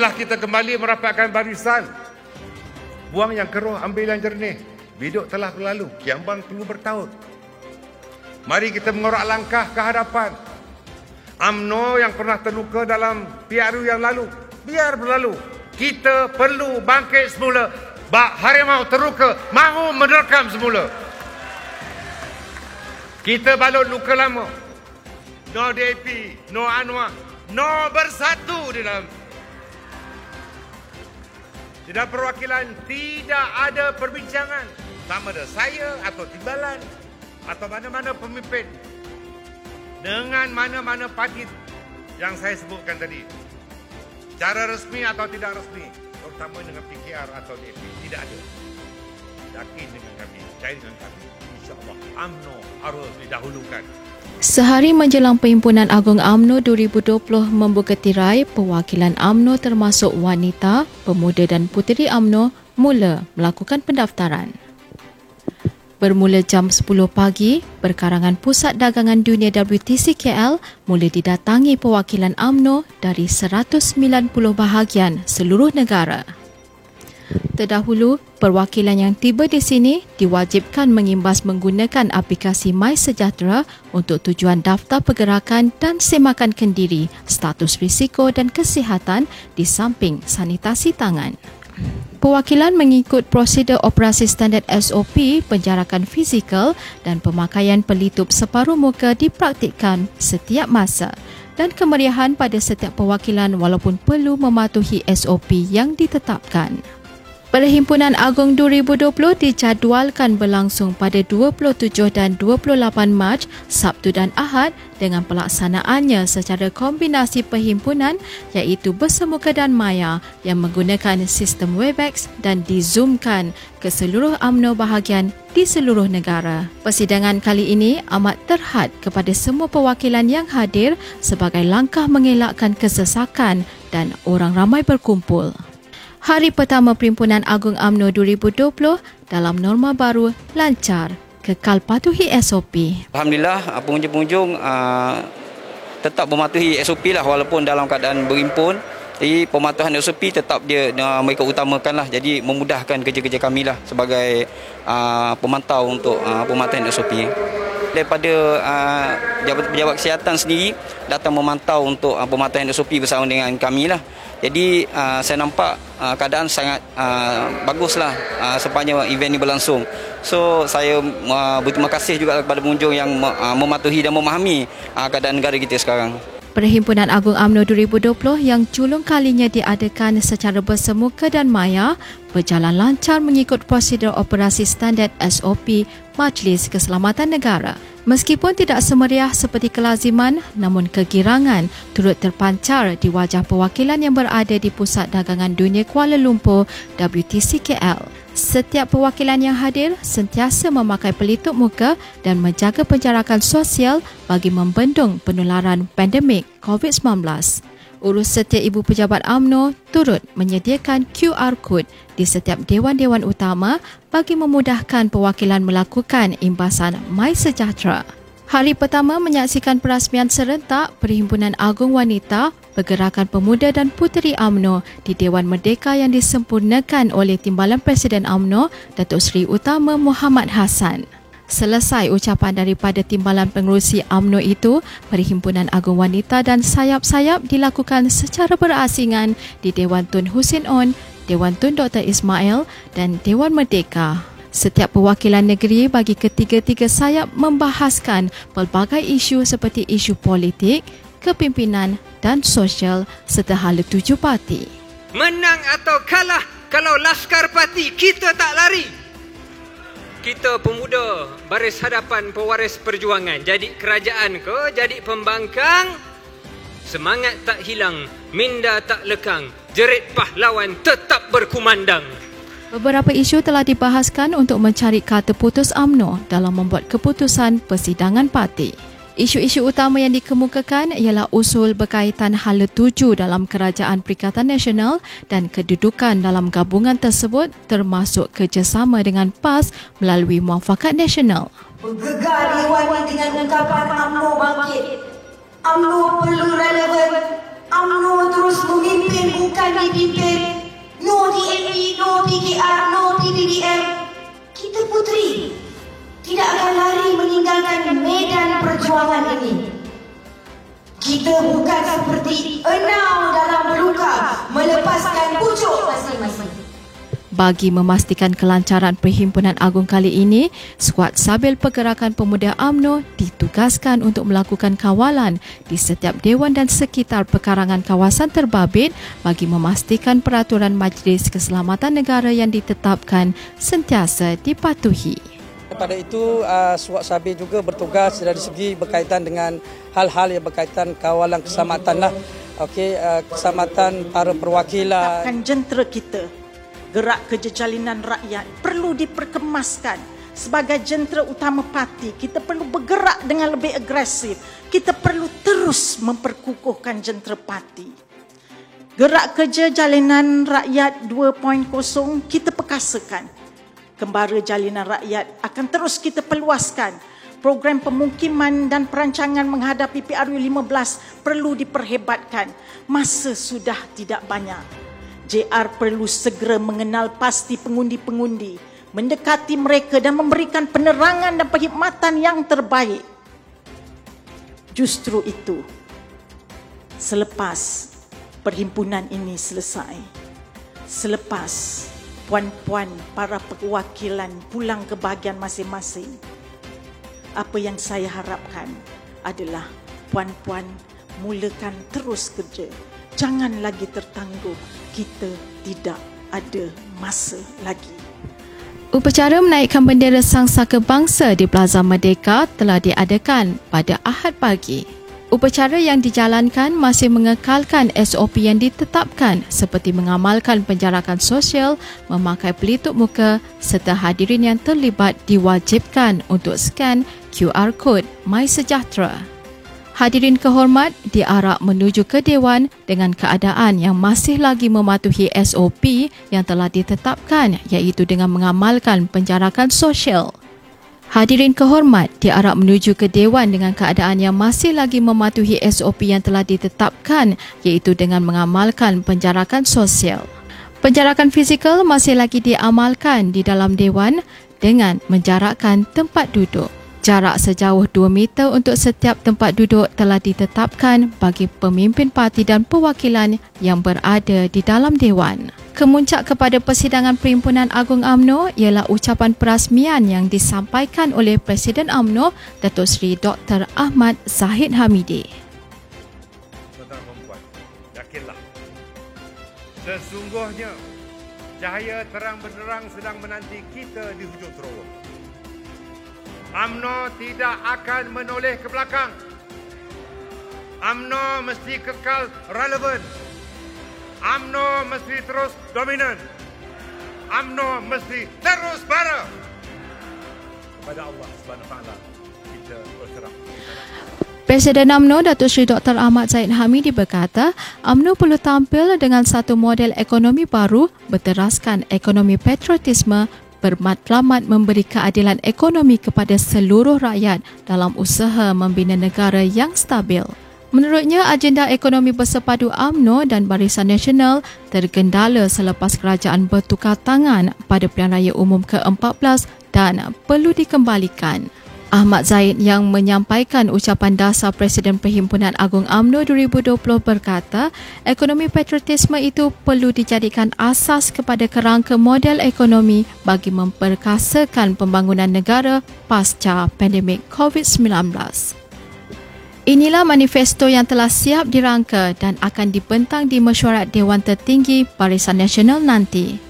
marilah kita kembali merapatkan barisan. Buang yang keruh, ambil yang jernih. Biduk telah berlalu, kiambang perlu bertaut. Mari kita mengorak langkah ke hadapan. UMNO yang pernah terluka dalam PRU yang lalu, biar berlalu. Kita perlu bangkit semula. Bak harimau terluka, mahu menerkam semula. Kita balut luka lama. No DAP, no Anwar, no bersatu di dalam dalam perwakilan tidak ada perbincangan sama ada saya atau timbalan atau mana-mana pemimpin dengan mana-mana parti yang saya sebutkan tadi. Cara resmi atau tidak resmi, terutama dengan PKR atau DAP, tidak ada. Yakin dengan kami, percaya dengan kami. InsyaAllah, UMNO harus didahulukan. Sehari menjelang Perhimpunan Agung AMNO 2020 membuka tirai, perwakilan AMNO termasuk wanita, pemuda dan puteri AMNO mula melakukan pendaftaran. Bermula jam 10 pagi, perkarangan Pusat Dagangan Dunia WTC KL mula didatangi perwakilan AMNO dari 190 bahagian seluruh negara. Terdahulu, perwakilan yang tiba di sini diwajibkan mengimbas menggunakan aplikasi My Sejahtera untuk tujuan daftar pergerakan dan semakan kendiri, status risiko dan kesihatan di samping sanitasi tangan. Perwakilan mengikut prosedur operasi standard SOP penjarakan fizikal dan pemakaian pelitup separuh muka dipraktikkan setiap masa dan kemeriahan pada setiap perwakilan walaupun perlu mematuhi SOP yang ditetapkan. Perhimpunan Agung 2020 dijadualkan berlangsung pada 27 dan 28 Mac, Sabtu dan Ahad dengan pelaksanaannya secara kombinasi perhimpunan iaitu bersemuka dan maya yang menggunakan sistem Webex dan dizoomkan ke seluruh UMNO bahagian di seluruh negara. Persidangan kali ini amat terhad kepada semua perwakilan yang hadir sebagai langkah mengelakkan kesesakan dan orang ramai berkumpul hari pertama Perhimpunan Agung AMNO 2020 dalam norma baru lancar kekal patuhi SOP. Alhamdulillah pengunjung-pengunjung uh, tetap mematuhi SOP lah walaupun dalam keadaan berimpun. Jadi pematuhan SOP tetap dia uh, mereka utamakan lah. Jadi memudahkan kerja-kerja kami lah sebagai uh, pemantau untuk uh, pematuhan SOP. Daripada uh, pejabat kesihatan sendiri datang memantau untuk uh, pematuhan SOP bersama dengan kami lah. Jadi uh, saya nampak uh, keadaan sangat uh, baguslah uh, sepanjang event ini berlangsung. So saya uh, berterima kasih juga kepada pengunjung yang uh, mematuhi dan memahami uh, keadaan negara kita sekarang. Perhimpunan Agung AMNO 2020 yang culung kalinya diadakan secara bersemuka dan maya berjalan lancar mengikut prosedur operasi standard SOP Majlis Keselamatan Negara. Meskipun tidak semeriah seperti kelaziman, namun kegirangan turut terpancar di wajah perwakilan yang berada di Pusat Dagangan Dunia Kuala Lumpur WTCKL. Setiap perwakilan yang hadir sentiasa memakai pelitup muka dan menjaga penjarakan sosial bagi membendung penularan pandemik COVID-19 urus setiap ibu pejabat AMNO turut menyediakan QR code di setiap dewan-dewan utama bagi memudahkan perwakilan melakukan imbasan My Sejahtera. Hari pertama menyaksikan perasmian serentak Perhimpunan Agung Wanita, Pergerakan Pemuda dan Puteri AMNO di Dewan Merdeka yang disempurnakan oleh Timbalan Presiden AMNO, Datuk Seri Utama Muhammad Hassan. Selesai ucapan daripada timbalan pengerusi AMNO itu, Perhimpunan Agung Wanita dan sayap-sayap dilakukan secara berasingan di Dewan Tun Husin On, Dewan Tun Dr. Ismail dan Dewan Merdeka. Setiap perwakilan negeri bagi ketiga-tiga sayap membahaskan pelbagai isu seperti isu politik, kepimpinan dan sosial serta hala tuju parti. Menang atau kalah kalau Laskar Parti kita tak lari kita pemuda baris hadapan pewaris perjuangan. Jadi kerajaan ke jadi pembangkang? Semangat tak hilang minda tak lekang. Jerit pahlawan tetap berkumandang. Beberapa isu telah dibahaskan untuk mencari kata putus AMNO dalam membuat keputusan persidangan parti. Isu-isu utama yang dikemukakan ialah usul berkaitan hala tuju dalam Kerajaan Perikatan Nasional dan kedudukan dalam gabungan tersebut termasuk kerjasama dengan PAS melalui Muafakat Nasional. Bergegar diwani dengan ungkapan UMNO bangkit. UMNO perlu relevan. UMNO terus memimpin bukan dipimpin No DNP, no PKR, no PPDM Kita putri Tidak akan lari meninggalkan medan perjuangan ini Kita bukan seperti enau dalam berluka Melepaskan pucuk masing-masing Bagi memastikan kelancaran Perhimpunan Agung kali ini, skuad Sabil Pergerakan Pemuda AMNO ditugaskan untuk melakukan kawalan di setiap dewan dan sekitar pekarangan kawasan terbabit bagi memastikan peraturan Majlis Keselamatan Negara yang ditetapkan sentiasa dipatuhi. Pada itu, uh, Suat Sabi juga bertugas dari segi berkaitan dengan hal-hal yang berkaitan kawalan keselamatan lah. Okey, uh, keselamatan para perwakilan. Akan jentera kita gerak kerja jalinan rakyat perlu diperkemaskan sebagai jentera utama parti kita perlu bergerak dengan lebih agresif kita perlu terus memperkukuhkan jentera parti gerak kerja jalinan rakyat 2.0 kita perkasakan kembara jalinan rakyat akan terus kita perluaskan program pemukiman dan perancangan menghadapi PRU 15 perlu diperhebatkan. Masa sudah tidak banyak. JR perlu segera mengenal pasti pengundi-pengundi, mendekati mereka dan memberikan penerangan dan perkhidmatan yang terbaik. Justru itu, selepas perhimpunan ini selesai, selepas puan-puan para perwakilan pulang ke bahagian masing-masing, apa yang saya harapkan adalah puan-puan mulakan terus kerja. Jangan lagi tertangguh kita tidak ada masa lagi. Upacara menaikkan bendera Sang Saka Bangsa di Plaza Merdeka telah diadakan pada Ahad pagi. Upacara yang dijalankan masih mengekalkan SOP yang ditetapkan seperti mengamalkan penjarakan sosial, memakai pelitup muka serta hadirin yang terlibat diwajibkan untuk scan QR Code MySejahtera. Hadirin kehormat diarak menuju ke Dewan dengan keadaan yang masih lagi mematuhi SOP yang telah ditetapkan iaitu dengan mengamalkan penjarakan sosial. Hadirin kehormat diarak menuju ke Dewan dengan keadaan yang masih lagi mematuhi SOP yang telah ditetapkan iaitu dengan mengamalkan penjarakan sosial. Penjarakan fizikal masih lagi diamalkan di dalam Dewan dengan menjarakkan tempat duduk. Jarak sejauh 2 meter untuk setiap tempat duduk telah ditetapkan bagi pemimpin parti dan perwakilan yang berada di dalam Dewan. Kemuncak kepada persidangan Perhimpunan Agung AMNO ialah ucapan perasmian yang disampaikan oleh Presiden AMNO Datuk Seri Dr. Ahmad Zahid Hamidi. Yakinlah. Sesungguhnya, cahaya terang benderang sedang menanti kita di hujung terowong. UMNO tidak akan menoleh ke belakang. UMNO mesti kekal relevan. UMNO mesti terus dominan. UMNO mesti terus bara. Kepada Allah Subhanahu Taala kita berserah. Presiden UMNO Datuk Seri Dr. Ahmad Zaid Hamidi berkata, UMNO perlu tampil dengan satu model ekonomi baru berteraskan ekonomi patriotisme bermatlamat memberi keadilan ekonomi kepada seluruh rakyat dalam usaha membina negara yang stabil. Menurutnya, agenda ekonomi bersepadu AMNO dan Barisan Nasional tergendala selepas kerajaan bertukar tangan pada Pilihan Raya Umum ke-14 dan perlu dikembalikan. Ahmad Zaid yang menyampaikan ucapan dasar Presiden Perhimpunan Agung AMNO 2020 berkata, ekonomi patriotisme itu perlu dijadikan asas kepada kerangka model ekonomi bagi memperkasakan pembangunan negara pasca pandemik COVID-19. Inilah manifesto yang telah siap dirangka dan akan dibentang di mesyuarat Dewan Tertinggi Barisan Nasional nanti.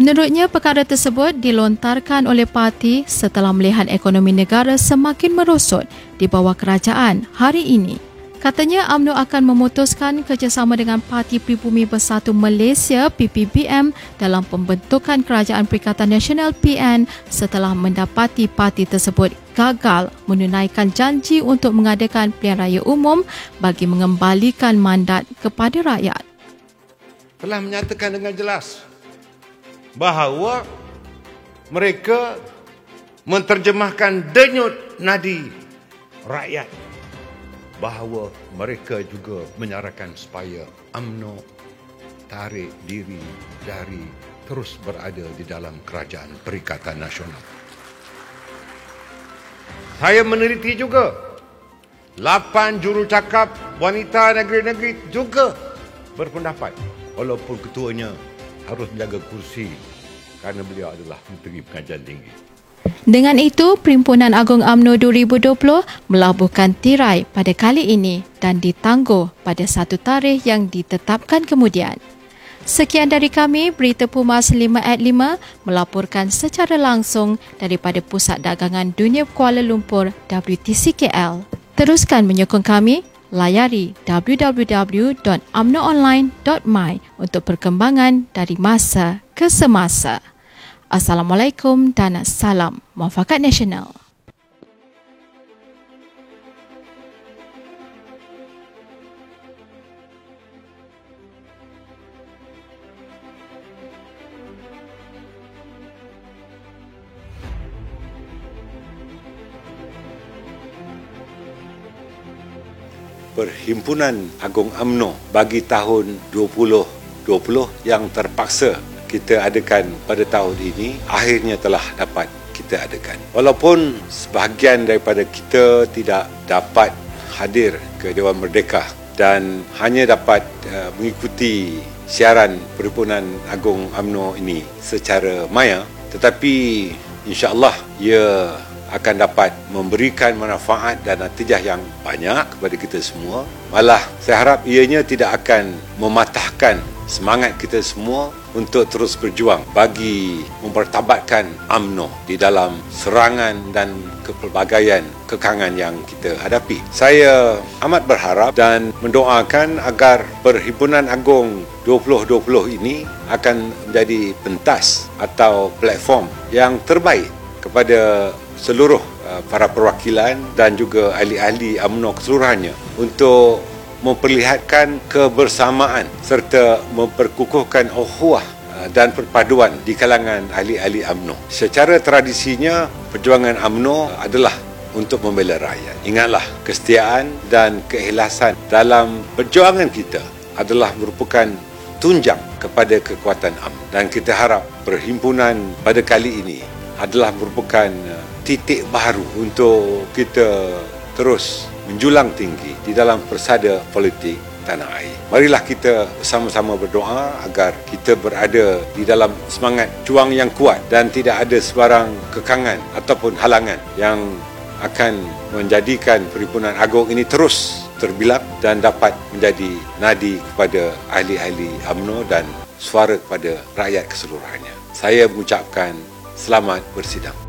Menurutnya, perkara tersebut dilontarkan oleh parti setelah melihat ekonomi negara semakin merosot di bawah kerajaan hari ini. Katanya UMNO akan memutuskan kerjasama dengan Parti Pribumi Bersatu Malaysia PPBM dalam pembentukan Kerajaan Perikatan Nasional PN setelah mendapati parti tersebut gagal menunaikan janji untuk mengadakan pilihan raya umum bagi mengembalikan mandat kepada rakyat. Telah menyatakan dengan jelas bahawa mereka menterjemahkan denyut nadi rakyat bahawa mereka juga menyarankan supaya UMNO tarik diri dari terus berada di dalam kerajaan Perikatan Nasional. Saya meneliti juga 8 jurucakap wanita negeri-negeri juga berpendapat walaupun ketuanya harus menjaga kursi kerana beliau adalah Menteri Pengajian Tinggi. Dengan itu, Perhimpunan Agung AMNO 2020 melabuhkan tirai pada kali ini dan ditangguh pada satu tarikh yang ditetapkan kemudian. Sekian dari kami, Berita Pumas 5 at 5 melaporkan secara langsung daripada Pusat Dagangan Dunia Kuala Lumpur WTCKL. Teruskan menyokong kami, layari www.amnoonline.my untuk perkembangan dari masa ke semasa. Assalamualaikum dan salam muafakat nasional. Perhimpunan Agung AMNO bagi tahun 2020 yang terpaksa kita adakan pada tahun ini akhirnya telah dapat kita adakan. Walaupun sebahagian daripada kita tidak dapat hadir ke Dewan Merdeka dan hanya dapat uh, mengikuti siaran Perhimpunan Agung AMNO ini secara maya tetapi insya-Allah ia akan dapat memberikan manfaat dan natijah yang banyak kepada kita semua. Malah saya harap ianya tidak akan mematahkan semangat kita semua untuk terus berjuang bagi mempertabatkan AMNO di dalam serangan dan kepelbagaian kekangan yang kita hadapi. Saya amat berharap dan mendoakan agar Perhimpunan Agung 2020 ini akan menjadi pentas atau platform yang terbaik kepada seluruh uh, para perwakilan dan juga ahli-ahli UMNO keseluruhannya untuk memperlihatkan kebersamaan serta memperkukuhkan ukhuwah uh, dan perpaduan di kalangan ahli-ahli UMNO. Secara tradisinya perjuangan UMNO adalah untuk membela rakyat. Ingatlah kesetiaan dan keikhlasan dalam perjuangan kita adalah merupakan tunjang kepada kekuatan UMNO dan kita harap perhimpunan pada kali ini adalah merupakan uh, titik baru untuk kita terus menjulang tinggi di dalam persada politik tanah air. Marilah kita sama-sama berdoa agar kita berada di dalam semangat juang yang kuat dan tidak ada sebarang kekangan ataupun halangan yang akan menjadikan Perhimpunan Agung ini terus terbilak dan dapat menjadi nadi kepada ahli-ahli UMNO dan suara kepada rakyat keseluruhannya. Saya mengucapkan selamat bersidang.